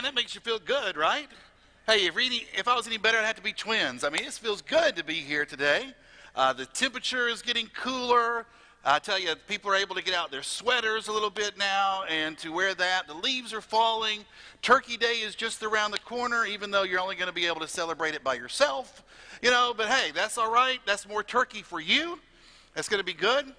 Man, that makes you feel good, right? Hey, if, any, if I was any better, I'd have to be twins. I mean, this feels good to be here today. Uh, the temperature is getting cooler. I tell you, people are able to get out their sweaters a little bit now and to wear that. The leaves are falling. Turkey Day is just around the corner, even though you're only going to be able to celebrate it by yourself. You know, but hey, that's all right. That's more turkey for you. That's going to be good.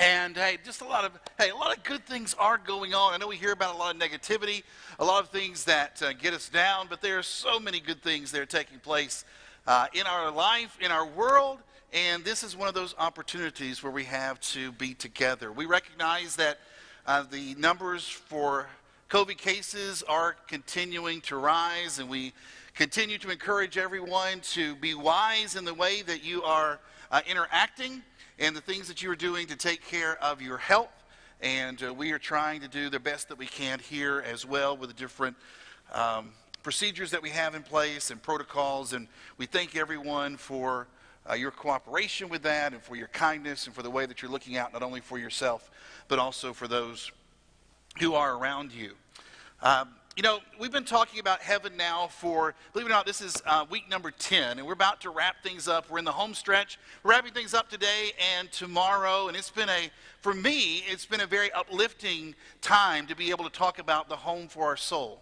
And hey, just a lot of hey, a lot of good things are going on. I know we hear about a lot of negativity, a lot of things that uh, get us down, but there are so many good things that are taking place uh, in our life, in our world, and this is one of those opportunities where we have to be together. We recognize that uh, the numbers for COVID cases are continuing to rise, and we continue to encourage everyone to be wise in the way that you are uh, interacting and the things that you are doing to take care of your health. And uh, we are trying to do the best that we can here as well with the different um, procedures that we have in place and protocols. And we thank everyone for uh, your cooperation with that and for your kindness and for the way that you're looking out not only for yourself, but also for those who are around you. Um, you know, we've been talking about heaven now for, believe it or not, this is uh, week number 10, and we're about to wrap things up. We're in the home stretch. We're wrapping things up today and tomorrow, and it's been a, for me, it's been a very uplifting time to be able to talk about the home for our soul.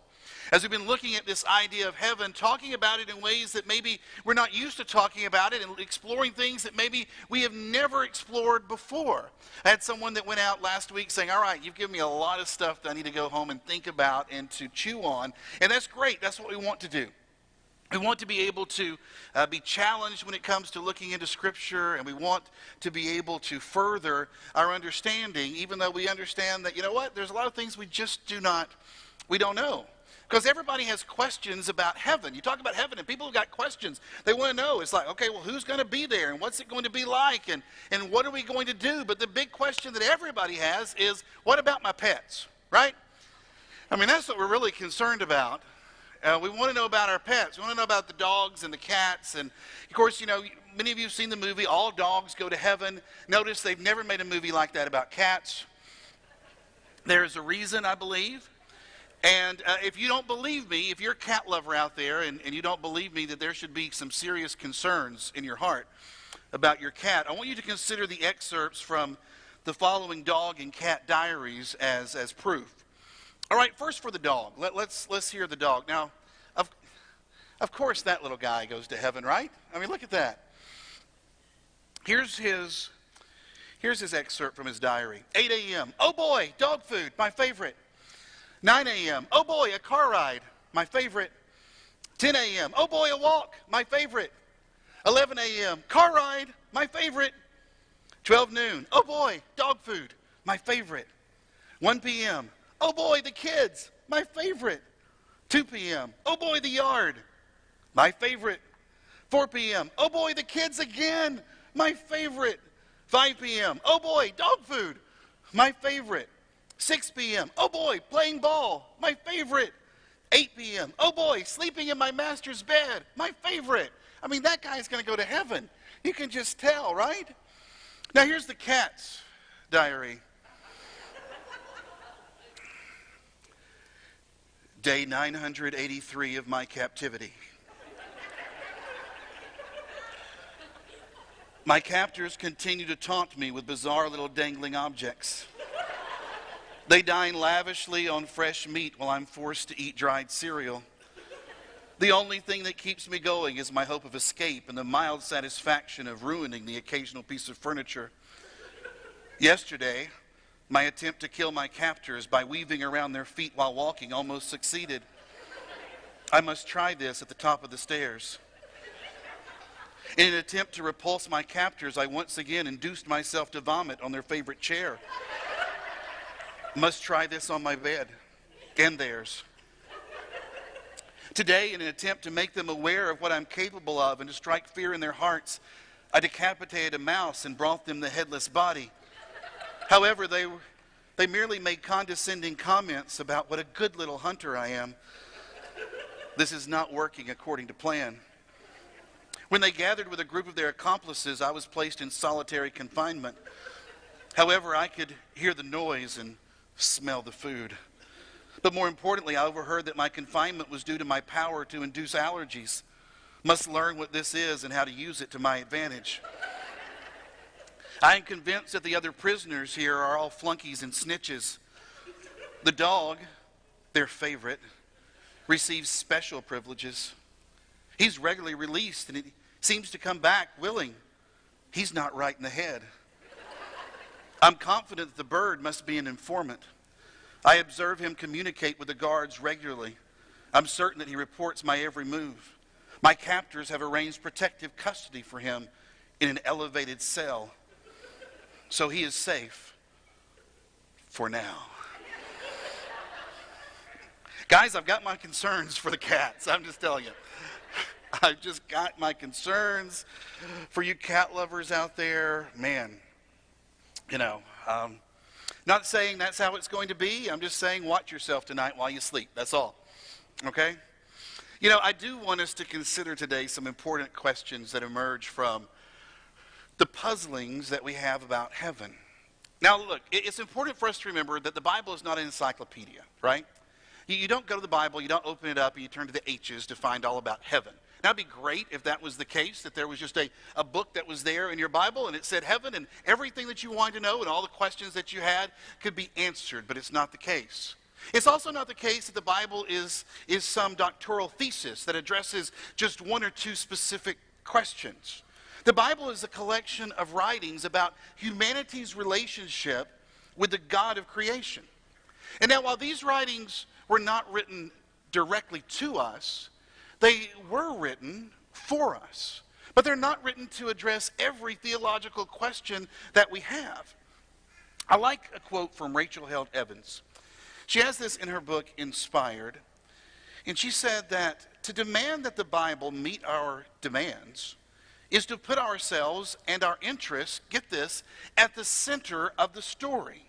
As we've been looking at this idea of heaven, talking about it in ways that maybe we're not used to talking about it and exploring things that maybe we have never explored before. I had someone that went out last week saying, All right, you've given me a lot of stuff that I need to go home and think about and to chew on. And that's great. That's what we want to do. We want to be able to uh, be challenged when it comes to looking into Scripture, and we want to be able to further our understanding, even though we understand that, you know what, there's a lot of things we just do not, we don't know. Because everybody has questions about heaven. You talk about heaven, and people have got questions. They want to know. It's like, okay, well, who's going to be there, and what's it going to be like, and, and what are we going to do? But the big question that everybody has is, what about my pets, right? I mean, that's what we're really concerned about. Uh, we want to know about our pets. We want to know about the dogs and the cats. And of course, you know, many of you have seen the movie All Dogs Go to Heaven. Notice they've never made a movie like that about cats. There's a reason, I believe. And uh, if you don't believe me, if you're a cat lover out there and, and you don't believe me that there should be some serious concerns in your heart about your cat, I want you to consider the excerpts from the following dog and cat diaries as, as proof. All right, first for the dog. Let, let's, let's hear the dog. Now, of, of course, that little guy goes to heaven, right? I mean, look at that. Here's his, here's his excerpt from his diary 8 a.m. Oh boy, dog food, my favorite. 9 a.m. Oh boy, a car ride, my favorite. 10 a.m. Oh boy, a walk, my favorite. 11 a.m. Car ride, my favorite. 12 noon. Oh boy, dog food, my favorite. 1 p.m. Oh boy, the kids, my favorite. 2 p.m. Oh boy, the yard, my favorite. 4 p.m. Oh boy, the kids again, my favorite. 5 p.m. Oh boy, dog food, my favorite. 6 p.m. Oh boy, playing ball, my favorite. 8 p.m. Oh boy, sleeping in my master's bed, my favorite. I mean, that guy's going to go to heaven. You can just tell, right? Now, here's the cat's diary. Day 983 of my captivity. My captors continue to taunt me with bizarre little dangling objects. They dine lavishly on fresh meat while I'm forced to eat dried cereal. The only thing that keeps me going is my hope of escape and the mild satisfaction of ruining the occasional piece of furniture. Yesterday, my attempt to kill my captors by weaving around their feet while walking almost succeeded. I must try this at the top of the stairs. In an attempt to repulse my captors, I once again induced myself to vomit on their favorite chair. Must try this on my bed and theirs. Today, in an attempt to make them aware of what I'm capable of and to strike fear in their hearts, I decapitated a mouse and brought them the headless body. However, they, they merely made condescending comments about what a good little hunter I am. This is not working according to plan. When they gathered with a group of their accomplices, I was placed in solitary confinement. However, I could hear the noise and smell the food. But more importantly, I overheard that my confinement was due to my power to induce allergies. Must learn what this is and how to use it to my advantage. I am convinced that the other prisoners here are all flunkies and snitches. The dog, their favorite, receives special privileges. He's regularly released and he seems to come back willing. He's not right in the head. I'm confident that the bird must be an informant. I observe him communicate with the guards regularly. I'm certain that he reports my every move. My captors have arranged protective custody for him in an elevated cell. So he is safe for now. Guys, I've got my concerns for the cats. I'm just telling you. I've just got my concerns for you cat lovers out there. Man, you know, um, not saying that's how it's going to be. I'm just saying watch yourself tonight while you sleep. That's all. Okay? You know, I do want us to consider today some important questions that emerge from the puzzlings that we have about heaven. Now, look, it's important for us to remember that the Bible is not an encyclopedia, right? You, don't go to the Bible, you don't open it up, and you turn to the H's to find all about heaven. It'd be great if that was the case, that there was just a, a book that was there in your Bible and it said heaven and everything that you wanted to know and all the questions that you had could be answered, but it's not the case. It's also not the case that the Bible is, is some doctoral thesis that addresses just one or two specific questions. The Bible is a collection of writings about humanity's relationship with the God of creation. And now, while these writings were not written directly to us, they were written for us. But they're not written to address every theological question that we have. I like a quote from Rachel Held Evans. She has this in her book, Inspired. And she said that to demand that the Bible meet our demands is to put ourselves and our interests, get this, at the center of the story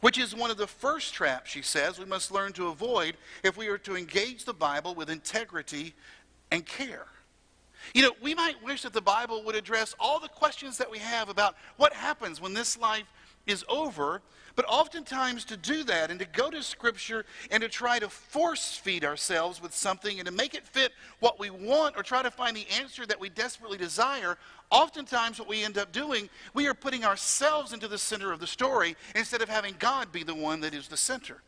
which is one of the first traps, she says, we must learn to avoid if we are to engage the Bible with integrity and care. You know, we might wish that the Bible would address all the questions that we have about what happens when this life is over, but oftentimes to do that and to go to Scripture and to try to force feed ourselves with something and to make it fit what we want or try to find the answer that we desperately desire, oftentimes what we end up doing, we are putting ourselves into the center of the story instead of having God be the one that is the center.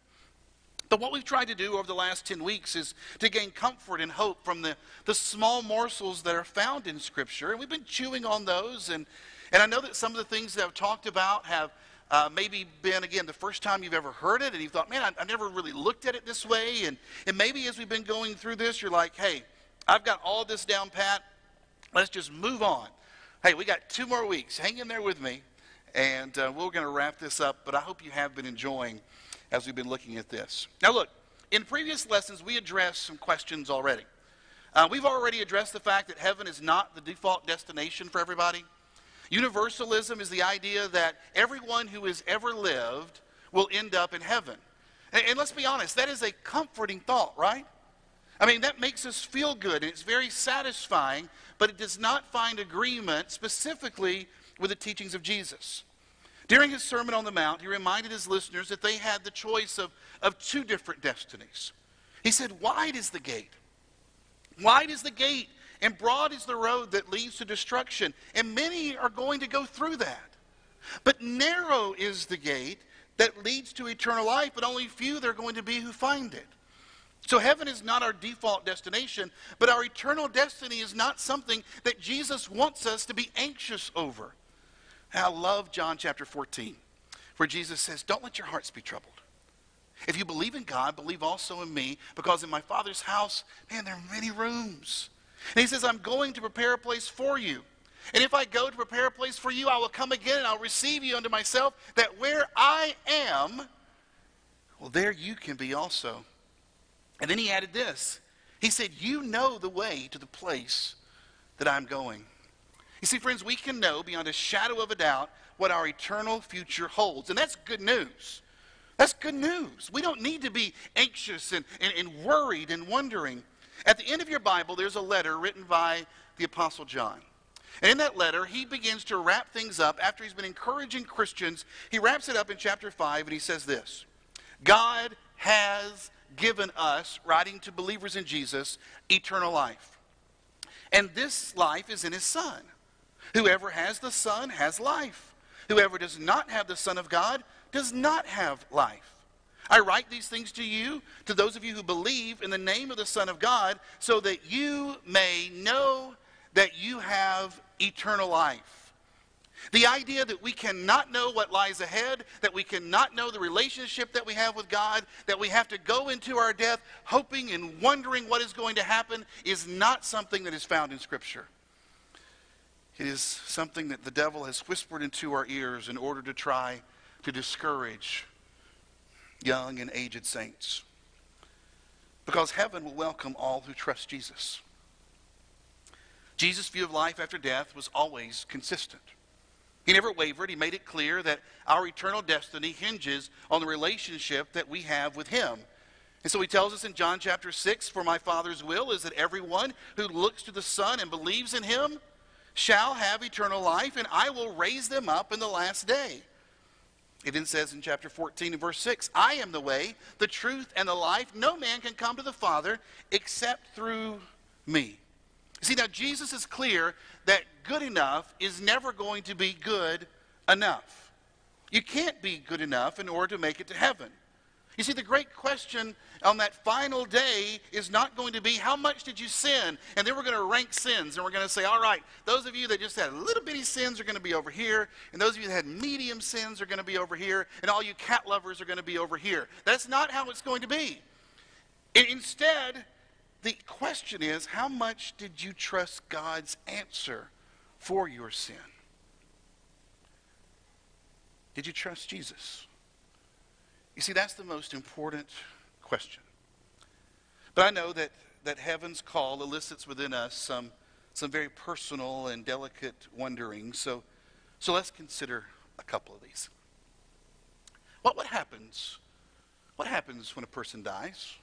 But what we've tried to do over the last 10 weeks is to gain comfort and hope from the, the small morsels that are found in Scripture. And we've been chewing on those. And, and I know that some of the things that I've talked about have uh, maybe been, again, the first time you've ever heard it. And you thought, man, I, I never really looked at it this way. And, and maybe as we've been going through this, you're like, hey, I've got all this down pat. Let's just move on. Hey, we got two more weeks. Hang in there with me, and uh, we're going to wrap this up. But I hope you have been enjoying as we've been looking at this. Now, look, in previous lessons, we addressed some questions already. Uh, we've already addressed the fact that heaven is not the default destination for everybody. Universalism is the idea that everyone who has ever lived will end up in heaven. And, and let's be honest, that is a comforting thought, right? I mean, that makes us feel good and it's very satisfying, but it does not find agreement specifically with the teachings of Jesus. During his Sermon on the Mount, he reminded his listeners that they had the choice of, of two different destinies. He said, Wide is the gate. Wide is the gate, and broad is the road that leads to destruction, and many are going to go through that. But narrow is the gate that leads to eternal life, but only few there are going to be who find it. So heaven is not our default destination, but our eternal destiny is not something that Jesus wants us to be anxious over. And I love John chapter 14, where Jesus says, Don't let your hearts be troubled. If you believe in God, believe also in me, because in my Father's house, man, there are many rooms. And he says, I'm going to prepare a place for you. And if I go to prepare a place for you, I will come again and I'll receive you unto myself, that where I am, well, there you can be also. And then he added this He said, You know the way to the place that I'm going. You see, friends, we can know beyond a shadow of a doubt what our eternal future holds. And that's good news. That's good news. We don't need to be anxious and, and, and worried and wondering. At the end of your Bible, there's a letter written by the Apostle John. And in that letter, he begins to wrap things up. After he's been encouraging Christians, he wraps it up in chapter 5 and he says this God has given us, writing to believers in Jesus, eternal life. And this life is in his Son. Whoever has the Son has life. Whoever does not have the Son of God does not have life. I write these things to you, to those of you who believe in the name of the Son of God, so that you may know that you have eternal life. The idea that we cannot know what lies ahead, that we cannot know the relationship that we have with God, that we have to go into our death hoping and wondering what is going to happen, is not something that is found in Scripture. It is something that the devil has whispered into our ears in order to try to discourage young and aged saints. Because heaven will welcome all who trust Jesus. Jesus' view of life after death was always consistent. He never wavered. He made it clear that our eternal destiny hinges on the relationship that we have with Him. And so he tells us in John chapter 6 For my Father's will is that everyone who looks to the Son and believes in Him shall have eternal life, and I will raise them up in the last day. It then says in chapter 14 and verse 6 I am the way, the truth, and the life. No man can come to the Father except through me. See, now Jesus is clear that good enough is never going to be good enough. You can't be good enough in order to make it to heaven. You see, the great question on that final day is not going to be how much did you sin? And then we're going to rank sins and we're going to say, all right, those of you that just had little bitty sins are going to be over here, and those of you that had medium sins are going to be over here, and all you cat lovers are going to be over here. That's not how it's going to be. instead, the question is, how much did you trust God's answer for your sin? Did you trust Jesus? You see, that's the most important question. But I know that, that heaven's call elicits within us some, some very personal and delicate wondering. So, so let's consider a couple of these. What, what happens? What happens when a person dies?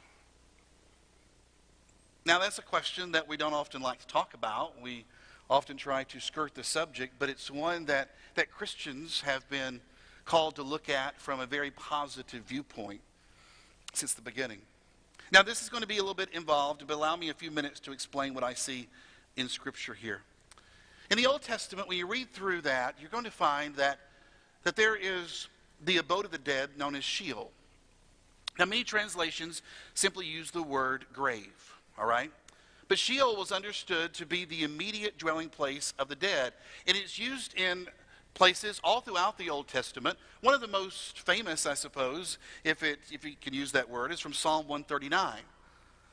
Now, that's a question that we don't often like to talk about. We often try to skirt the subject, but it's one that, that Christians have been called to look at from a very positive viewpoint since the beginning. Now, this is going to be a little bit involved, but allow me a few minutes to explain what I see in Scripture here. In the Old Testament, when you read through that, you're going to find that, that there is the abode of the dead known as Sheol. Now, many translations simply use the word grave, all right? But Sheol was understood to be the immediate dwelling place of the dead. And it's used in places all throughout the Old Testament. One of the most famous, I suppose, if, it, if you can use that word, is from Psalm 139.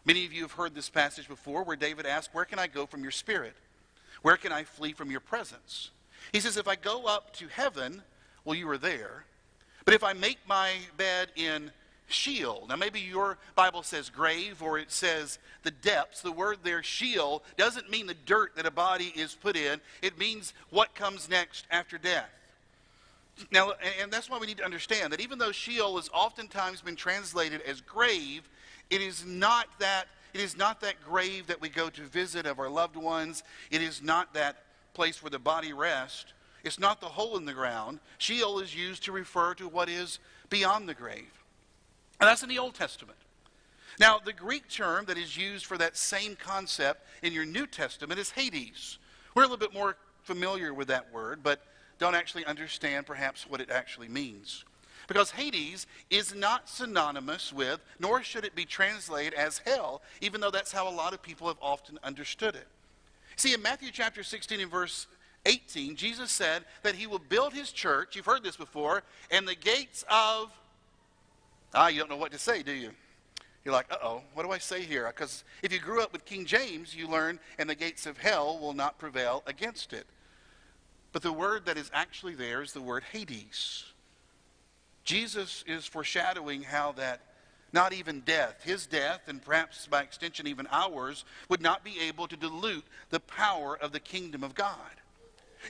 Many of you have heard this passage before where David asked, Where can I go from your spirit? Where can I flee from your presence? He says, If I go up to heaven, well, you are there. But if I make my bed in Sheol. Now, maybe your Bible says grave or it says the depths. The word there, Sheol, doesn't mean the dirt that a body is put in, it means what comes next after death. Now, and that's why we need to understand that even though Sheol has oftentimes been translated as grave, it is not that. It is not that grave that we go to visit of our loved ones. It is not that place where the body rests. It's not the hole in the ground. Sheol is used to refer to what is beyond the grave. And that's in the Old Testament. Now, the Greek term that is used for that same concept in your New Testament is Hades. We're a little bit more familiar with that word, but don't actually understand perhaps what it actually means. Because Hades is not synonymous with, nor should it be translated as hell, even though that's how a lot of people have often understood it. See, in Matthew chapter 16 and verse 18, Jesus said that he will build his church, you've heard this before, and the gates of Ah, you don't know what to say, do you? You're like, uh oh, what do I say here? Because if you grew up with King James, you learn, and the gates of hell will not prevail against it. But the word that is actually there is the word Hades. Jesus is foreshadowing how that not even death, his death, and perhaps by extension even ours, would not be able to dilute the power of the kingdom of God.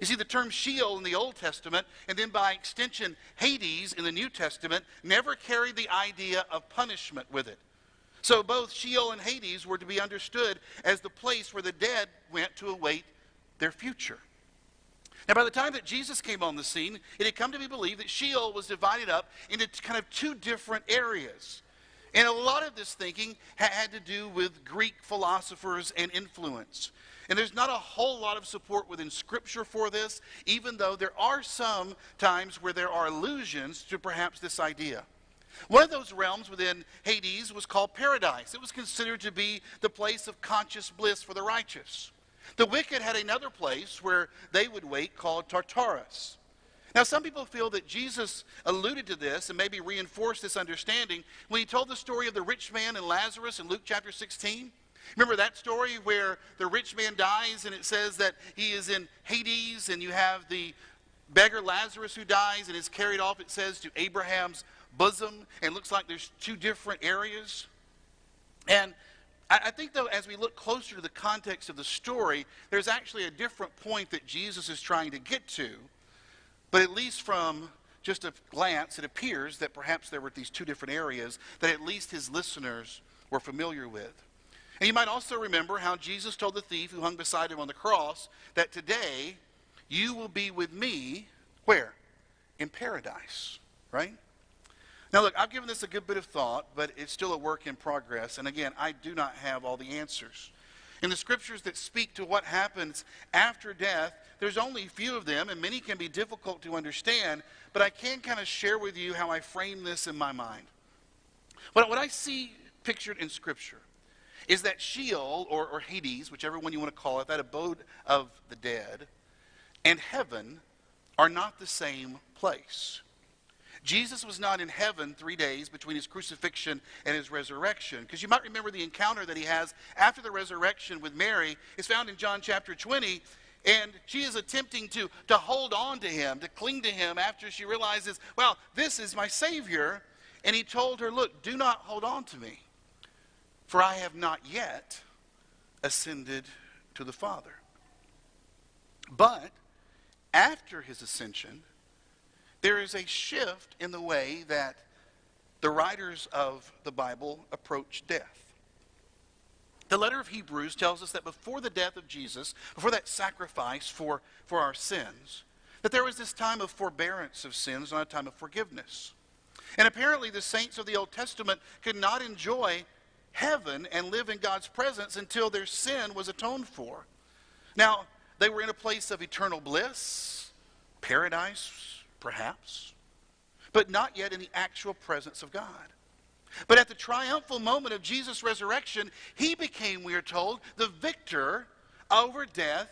You see, the term Sheol in the Old Testament, and then by extension Hades in the New Testament, never carried the idea of punishment with it. So both Sheol and Hades were to be understood as the place where the dead went to await their future. Now, by the time that Jesus came on the scene, it had come to be believed that Sheol was divided up into kind of two different areas. And a lot of this thinking had to do with Greek philosophers and influence. And there's not a whole lot of support within Scripture for this, even though there are some times where there are allusions to perhaps this idea. One of those realms within Hades was called paradise. It was considered to be the place of conscious bliss for the righteous. The wicked had another place where they would wait called Tartarus. Now, some people feel that Jesus alluded to this and maybe reinforced this understanding when he told the story of the rich man and Lazarus in Luke chapter 16. Remember that story where the rich man dies and it says that he is in Hades and you have the beggar Lazarus who dies and is carried off, it says, to Abraham's bosom. And looks like there's two different areas. And I think, though, as we look closer to the context of the story, there's actually a different point that Jesus is trying to get to. But at least from just a glance, it appears that perhaps there were these two different areas that at least his listeners were familiar with. And you might also remember how Jesus told the thief who hung beside him on the cross that today you will be with me, where? In paradise, right? Now, look, I've given this a good bit of thought, but it's still a work in progress. And again, I do not have all the answers. In the scriptures that speak to what happens after death, there's only a few of them, and many can be difficult to understand, but I can kind of share with you how I frame this in my mind. What, what I see pictured in scripture is that Sheol, or, or Hades, whichever one you want to call it, that abode of the dead, and heaven are not the same place. Jesus was not in heaven three days between his crucifixion and his resurrection. Because you might remember the encounter that he has after the resurrection with Mary is found in John chapter 20. And she is attempting to, to hold on to him, to cling to him after she realizes, well, this is my Savior. And he told her, Look, do not hold on to me, for I have not yet ascended to the Father. But after his ascension, there is a shift in the way that the writers of the Bible approach death. The letter of Hebrews tells us that before the death of Jesus, before that sacrifice for, for our sins, that there was this time of forbearance of sins, not a time of forgiveness. And apparently, the saints of the Old Testament could not enjoy heaven and live in God's presence until their sin was atoned for. Now, they were in a place of eternal bliss, paradise, perhaps, but not yet in the actual presence of God. But at the triumphal moment of Jesus' resurrection, he became, we are told, the victor over death,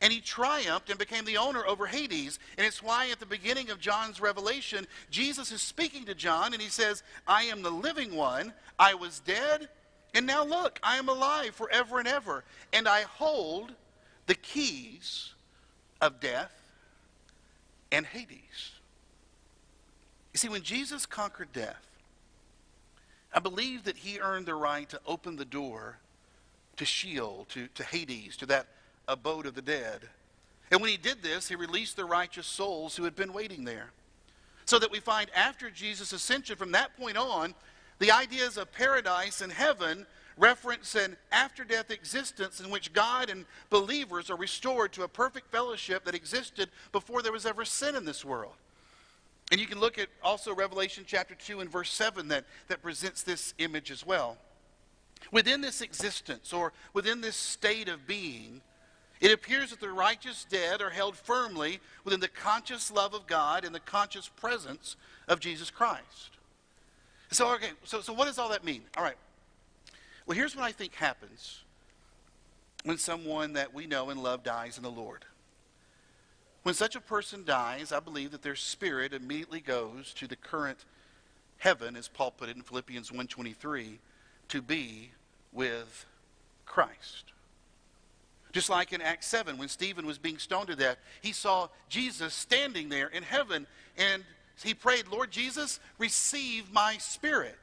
and he triumphed and became the owner over Hades. And it's why at the beginning of John's revelation, Jesus is speaking to John, and he says, I am the living one. I was dead, and now look, I am alive forever and ever, and I hold the keys of death and Hades. You see, when Jesus conquered death, I believe that he earned the right to open the door to Sheol, to, to Hades, to that abode of the dead. And when he did this, he released the righteous souls who had been waiting there. So that we find after Jesus' ascension, from that point on, the ideas of paradise and heaven reference an after death existence in which God and believers are restored to a perfect fellowship that existed before there was ever sin in this world. And you can look at also Revelation chapter 2 and verse 7 that, that presents this image as well. Within this existence or within this state of being, it appears that the righteous dead are held firmly within the conscious love of God and the conscious presence of Jesus Christ. So, okay, so, so what does all that mean? All right, well, here's what I think happens when someone that we know and love dies in the Lord. When such a person dies, I believe that their spirit immediately goes to the current heaven, as Paul put it in Philippians 1.23, to be with Christ. Just like in Acts 7, when Stephen was being stoned to death, he saw Jesus standing there in heaven, and he prayed, Lord Jesus, receive my spirit.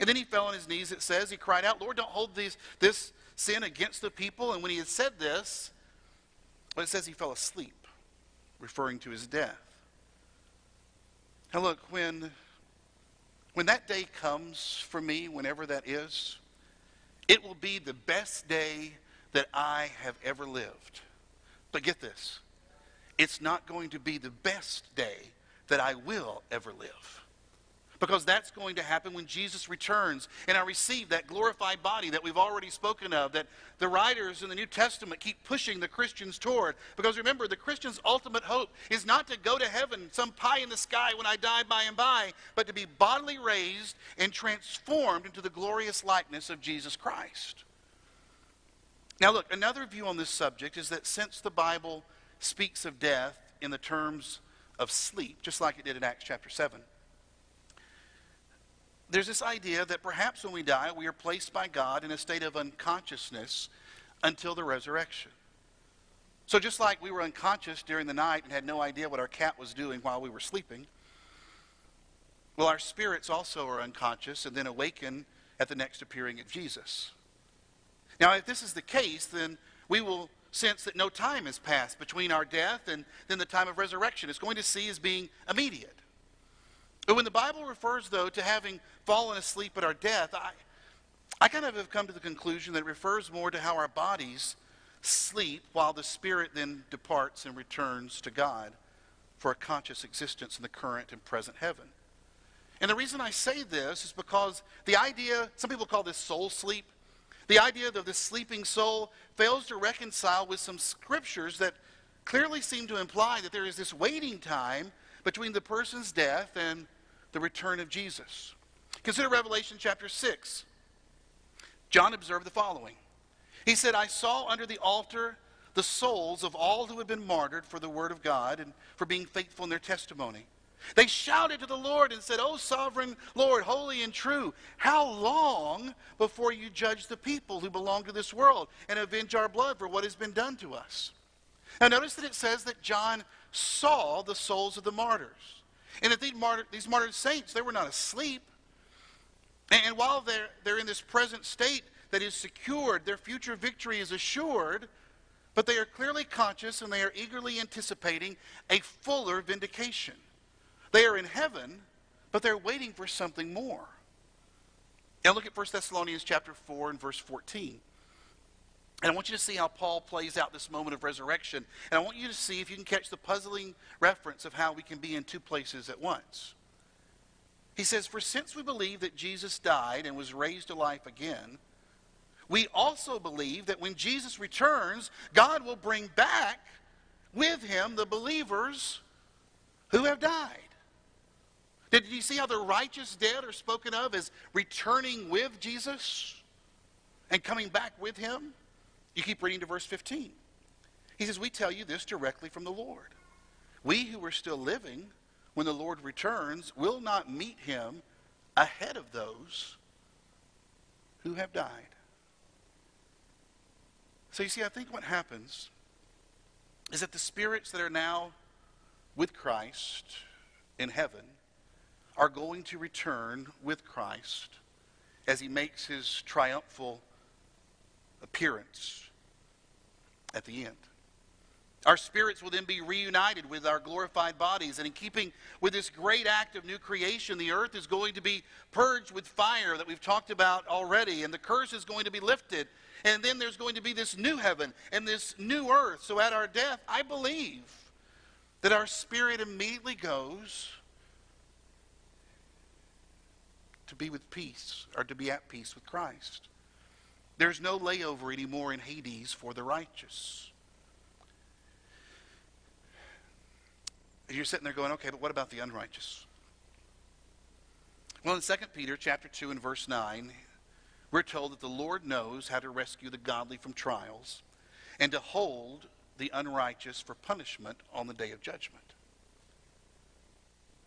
And then he fell on his knees, it says. He cried out, Lord, don't hold these, this sin against the people. And when he had said this, well, it says he fell asleep, referring to his death. Now, look, when, when that day comes for me, whenever that is, it will be the best day that I have ever lived. But get this it's not going to be the best day that I will ever live. because that's going to happen when Jesus returns and I receive that glorified body that we've already spoken of, that the writers in the New Testament keep pushing the Christians toward. Because remember, the Christian's ultimate hope is not to go to heaven, some pie in the sky when I die by and by, but to be bodily raised and transformed into the glorious likeness of Jesus Christ. Now, look, another view on this subject is that since the Bible speaks of death in the terms of sleep, just like it did in Acts chapter 7, there's this idea that perhaps when we die, we are placed by God in a state of unconsciousness until the resurrection. So, just like we were unconscious during the night and had no idea what our cat was doing while we were sleeping, well, our spirits also are unconscious and then awaken at the next appearing of Jesus. Now, if this is the case, then we will sense that no time has passed between our death and then the time of resurrection. It's going to see as being immediate. But when the Bible refers, though, to having fallen asleep at our death, I, I kind of have come to the conclusion that it refers more to how our bodies sleep while the spirit then departs and returns to God for a conscious existence in the current and present heaven. And the reason I say this is because the idea, some people call this soul sleep, the idea of the sleeping soul fails to reconcile with some scriptures that clearly seem to imply that there is this waiting time between the person's death and the return of Jesus. Consider Revelation chapter 6. John observed the following. He said, I saw under the altar the souls of all who had been martyred for the word of God and for being faithful in their testimony. They shouted to the Lord and said, O sovereign Lord, holy and true, how long before you judge the people who belong to this world and avenge our blood for what has been done to us? Now, notice that it says that John saw the souls of the martyrs. And that these, martyr, these martyred saints, they were not asleep. And while they're, they're in this present state that is secured, their future victory is assured, but they are clearly conscious and they are eagerly anticipating a fuller vindication. They are in heaven, but they're waiting for something more. Now look at 1 Thessalonians chapter 4 and verse 14. And I want you to see how Paul plays out this moment of resurrection. And I want you to see if you can catch the puzzling reference of how we can be in two places at once. He says, For since we believe that Jesus died and was raised to life again, we also believe that when Jesus returns, God will bring back with him the believers who have died. Did you see how the righteous dead are spoken of as returning with Jesus and coming back with him? You keep reading to verse 15. He says, We tell you this directly from the Lord. We who are still living, when the Lord returns, will not meet him ahead of those who have died. So you see, I think what happens is that the spirits that are now with Christ in heaven are going to return with Christ as he makes his triumphal appearance at the end. Our spirits will then be reunited with our glorified bodies. And in keeping with this great act of new creation, the earth is going to be purged with fire that we've talked about already. And the curse is going to be lifted. And then there's going to be this new heaven and this new earth. So at our death, I believe that our spirit immediately goes to be with peace or to be at peace with Christ. There's no layover anymore in Hades for the righteous. You're sitting there going, okay, but what about the unrighteous? Well, in 2 Peter chapter 2 and verse 9, we're told that the Lord knows how to rescue the godly from trials and to hold the unrighteous for punishment on the day of judgment.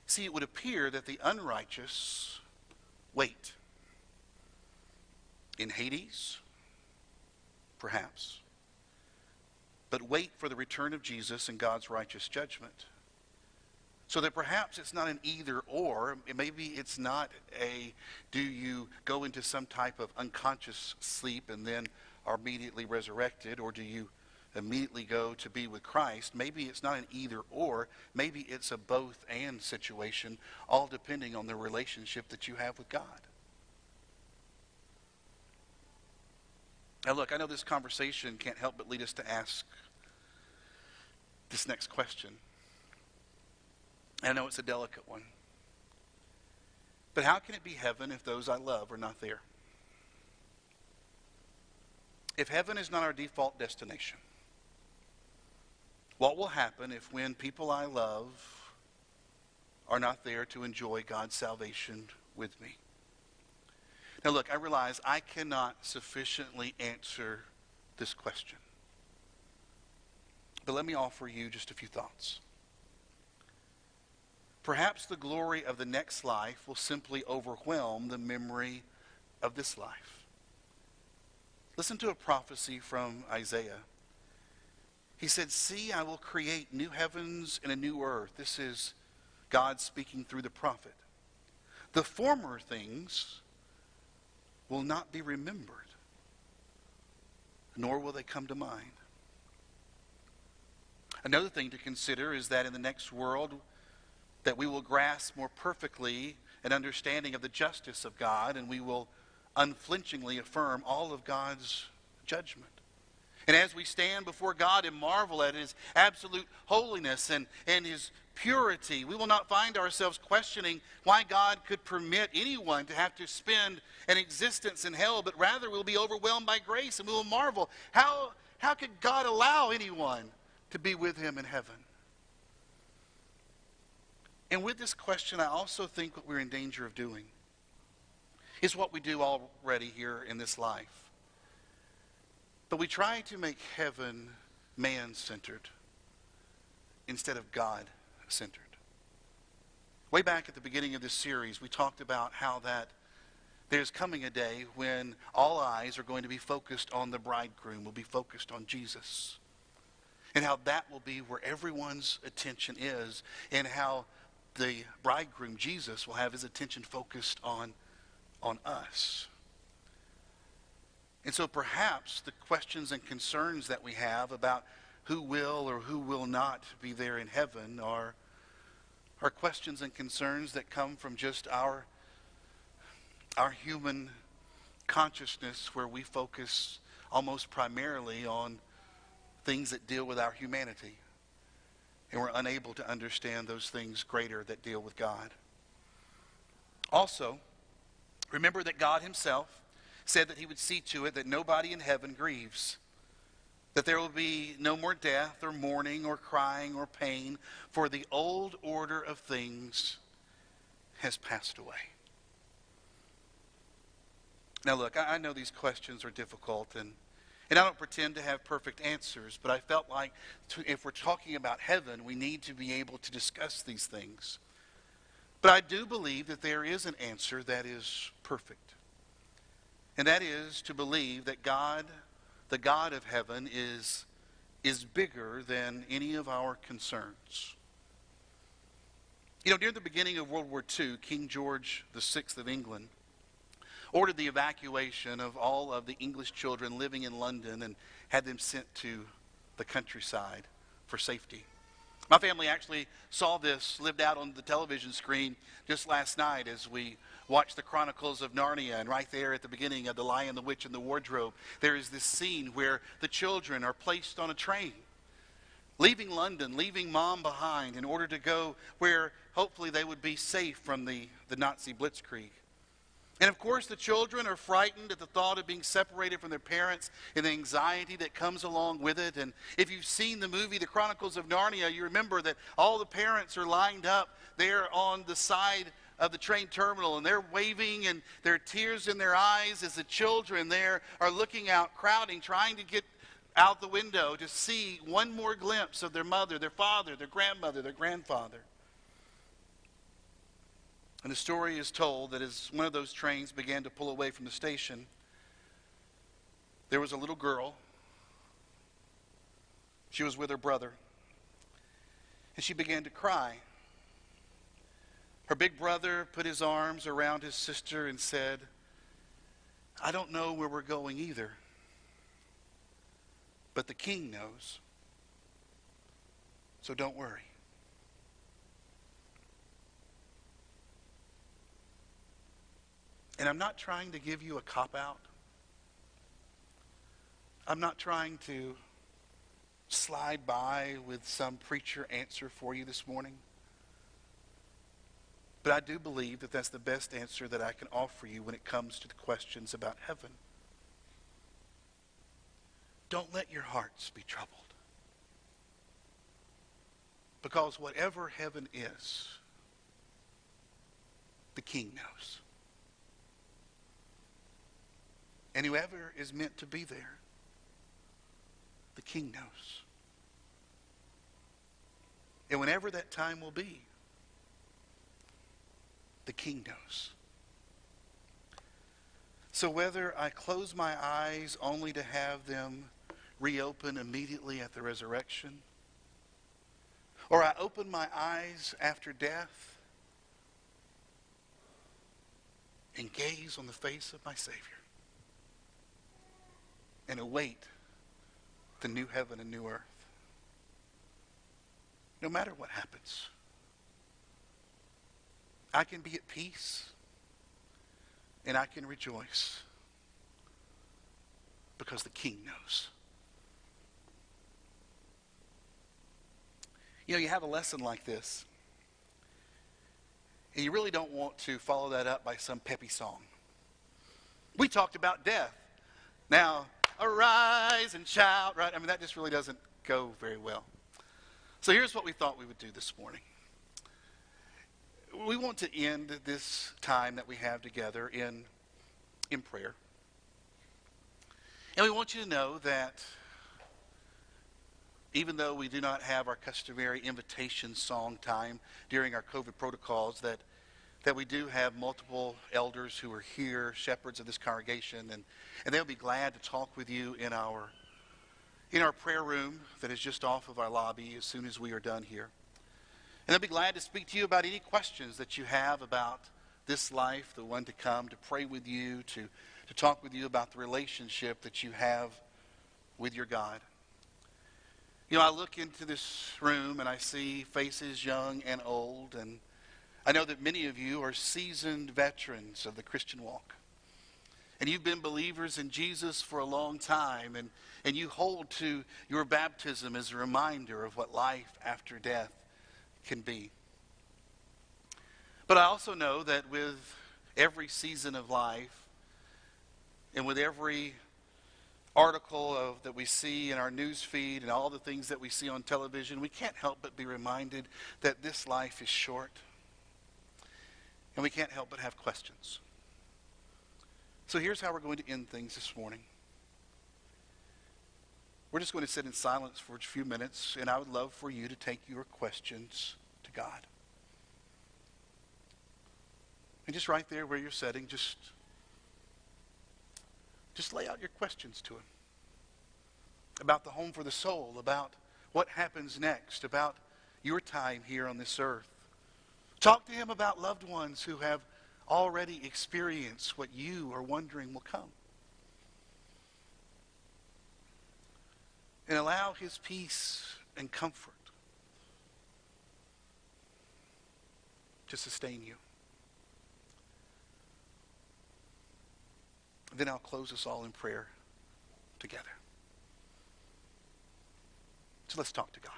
See, it would appear that the unrighteous wait. In Hades? Perhaps. But wait for the return of Jesus and God's righteous judgment. So that perhaps it's not an either or. Maybe it's not a do you go into some type of unconscious sleep and then are immediately resurrected, or do you immediately go to be with Christ? Maybe it's not an either or. Maybe it's a both and situation, all depending on the relationship that you have with God. Now, look, I know this conversation can't help but lead us to ask this next question. I know it's a delicate one. But how can it be heaven if those I love are not there? If heaven is not our default destination, what will happen if when people I love are not there to enjoy God's salvation with me? Now, look, I realize I cannot sufficiently answer this question. But let me offer you just a few thoughts. Perhaps the glory of the next life will simply overwhelm the memory of this life. Listen to a prophecy from Isaiah. He said, See, I will create new heavens and a new earth. This is God speaking through the prophet. The former things will not be remembered, nor will they come to mind. Another thing to consider is that in the next world, that we will grasp more perfectly an understanding of the justice of God, and we will unflinchingly affirm all of God's judgment. And as we stand before God and marvel at His absolute holiness and, and His purity, we will not find ourselves questioning why God could permit anyone to have to spend an existence in hell, but rather we'll be overwhelmed by grace and we will marvel how, how could God allow anyone to be with Him in heaven? And with this question, I also think what we're in danger of doing is what we do already here in this life. But we try to make heaven man centered instead of God centered. Way back at the beginning of this series, we talked about how that there's coming a day when all eyes are going to be focused on the bridegroom, will be focused on Jesus. And how that will be where everyone's attention is, and how the bridegroom, Jesus, will have his attention focused on, on us. And so perhaps the questions and concerns that we have about who will or who will not be there in heaven are, are questions and concerns that come from just our, our human consciousness where we focus almost primarily on things that deal with our humanity. And we're unable to understand those things greater that deal with God. Also, remember that God himself said that he would see to it that nobody in heaven grieves, that there will be no more death or mourning or crying or pain, for the old order of things has passed away. Now, look, I, know these questions are difficult, and, and I don't pretend to have perfect answers, but I felt like to, if we're talking about heaven, we need to be able to discuss these things. But I do believe that there is an answer that is perfect. And that is to believe that God, the God of heaven, is, is bigger than any of our concerns. You know, near the beginning of World War II, King George VI of England ordered the evacuation of all of the English children living in London and had them sent to the countryside for safety. My family actually saw this lived out on the television screen just last night as we watched the Chronicles of Narnia. And right there at the beginning of The Lion, the Witch, and the Wardrobe, there is this scene where the children are placed on a train, leaving London, leaving mom behind in order to go where hopefully they would be safe from the, the Nazi blitzkrieg. And of course, the children are frightened at the thought of being separated from their parents and the anxiety that comes along with it. And if you've seen the movie, The Chronicles of Narnia, you remember that all the parents are lined up there on the side of the train terminal and they're waving and there are tears in their eyes as the children there are looking out, crowding, trying to get out the window to see one more glimpse of their mother, their father, their grandmother, their grandfather. And the story is told that as one of those trains began to pull away from the station, there was a little girl. She was with her brother. And she began to cry. Her big brother put his arms around his sister and said, I don't know where we're going either, but the king knows. So don't worry. And I'm not trying to give you a cop out. I'm not trying to slide by with some preacher answer for you this morning. But I do believe that that's the best answer that I can offer you when it comes to the questions about heaven. Don't let your hearts be troubled. Because whatever heaven is, the king knows. And whoever is meant to be there, the king knows. And whenever that time will be, the king knows. So whether I close my eyes only to have them reopen immediately at the resurrection, or I open my eyes after death and gaze on the face of my Savior and await the new heaven and new earth. No matter what happens, I can be at peace and I can rejoice because the King knows. You know, you have a lesson like this, and you really don't want to follow that up by some peppy song. We talked about death. Now, arise and shout, right? I mean, that just really doesn't go very well. So here's what we thought we would do this morning. We want to end this time that we have together in, in prayer. And we want you to know that even though we do not have our customary invitation song time during our COVID protocols, that, that we do have multiple elders who are here, shepherds of this congregation, and, and they'll be glad to talk with you in our, in our prayer room that is just off of our lobby as soon as we are done here. And they'll be glad to speak to you about any questions that you have about this life, the one to come, to pray with you, to, to talk with you about the relationship that you have with your God. You know, I look into this room and I see faces young and old, and I know that many of you are seasoned veterans of the Christian walk. And you've been believers in Jesus for a long time, and, and you hold to your baptism as a reminder of what life after death can be. But I also know that with every season of life, and with every article of, that we see in our news feed and all the things that we see on television, we can't help but be reminded that this life is short. And we can't help but have questions. So here's how we're going to end things this morning. We're just going to sit in silence for a few minutes, and I would love for you to take your questions to God. And just right there where you're sitting, just just lay out your questions to him about the home for the soul, about what happens next, about your time here on this earth. Talk to him about loved ones who have already experienced what you are wondering will come. And allow his peace and comfort to sustain you. Then I'll close us all in prayer together. So let's talk to God.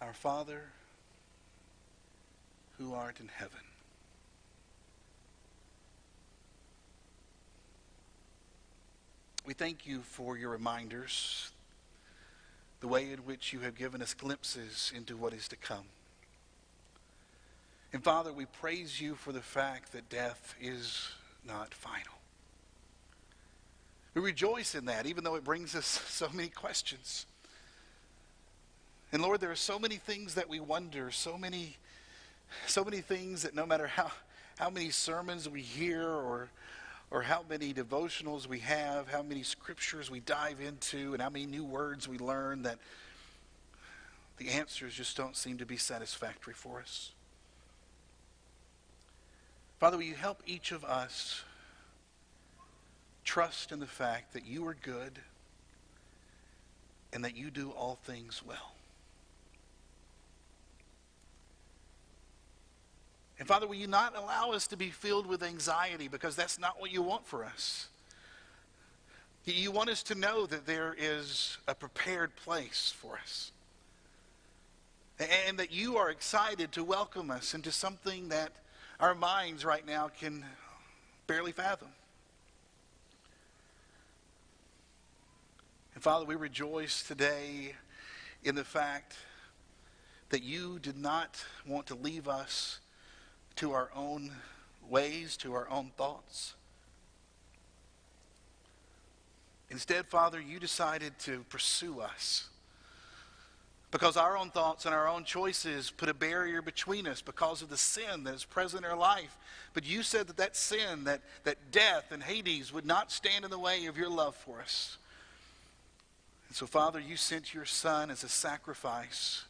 Our Father, who art in heaven, We thank you for your reminders, the way in which you have given us glimpses into what is to come. And Father, we praise you for the fact that death is not final. We rejoice in that, even though it brings us so many questions. And Lord, there are so many things that we wonder, so many, so many things that no matter how, how many sermons we hear or, or how many devotionals we have, how many scriptures we dive into, and how many new words we learn, that the answers just don't seem to be satisfactory for us. Father, will you help each of us trust in the fact that you are good and that you do all things well? And Father, will you not allow us to be filled with anxiety because that's not what you want for us. You want us to know that there is a prepared place for us. And that you are excited to welcome us into something that our minds right now can barely fathom. And Father, we rejoice today in the fact that you did not want to leave us to our own ways, to our own thoughts. Instead, Father, you decided to pursue us because our own thoughts and our own choices put a barrier between us because of the sin that is present in our life. But you said that that sin, that, that death and Hades would not stand in the way of your love for us. And so, Father, you sent your Son as a sacrifice.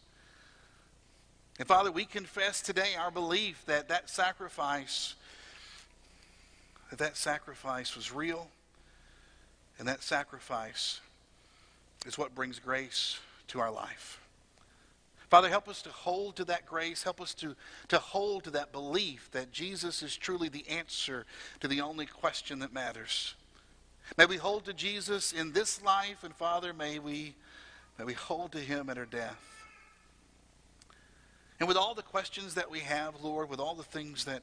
And Father, we confess today our belief that that sacrifice, that that sacrifice was real, and that sacrifice is what brings grace to our life. Father, help us to hold to that grace. Help us to, to hold to that belief that Jesus is truly the answer to the only question that matters. May we hold to Jesus in this life, and Father, may we, may we hold to him at our death. And with all the questions that we have, Lord, with all the things that,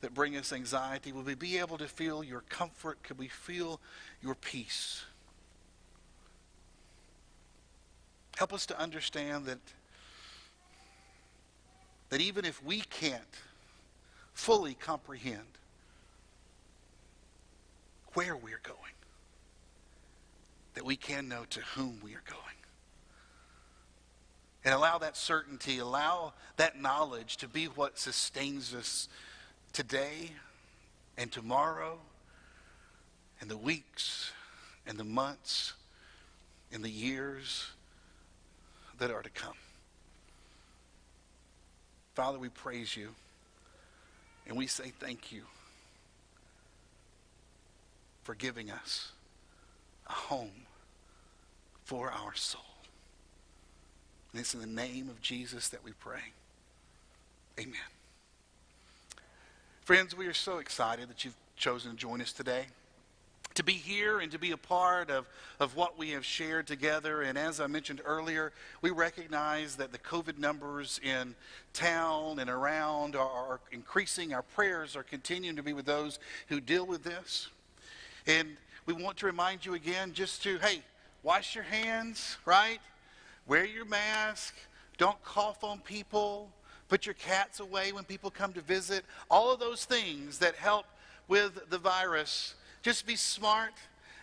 that bring us anxiety, will we be able to feel your comfort? Could we feel your peace? Help us to understand that that even if we can't fully comprehend where we're going, that we can know to whom we are going. And allow that certainty, allow that knowledge to be what sustains us today and tomorrow and the weeks and the months and the years that are to come. Father, we praise you and we say thank you for giving us a home for our soul. And it's in the name of Jesus that we pray. Amen. Friends, we are so excited that you've chosen to join us today to be here and to be a part of, of what we have shared together. And as I mentioned earlier, we recognize that the COVID numbers in town and around are, are increasing. Our prayers are continuing to be with those who deal with this. And we want to remind you again just to, hey, wash your hands, right? Wear your mask. Don't cough on people. Put your cats away when people come to visit. All of those things that help with the virus just be smart,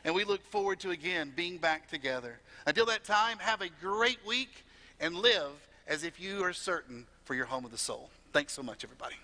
and we look forward to again being back together. Until that time, have a great week and live as if you are certain for your home of the soul. Thanks so much, everybody.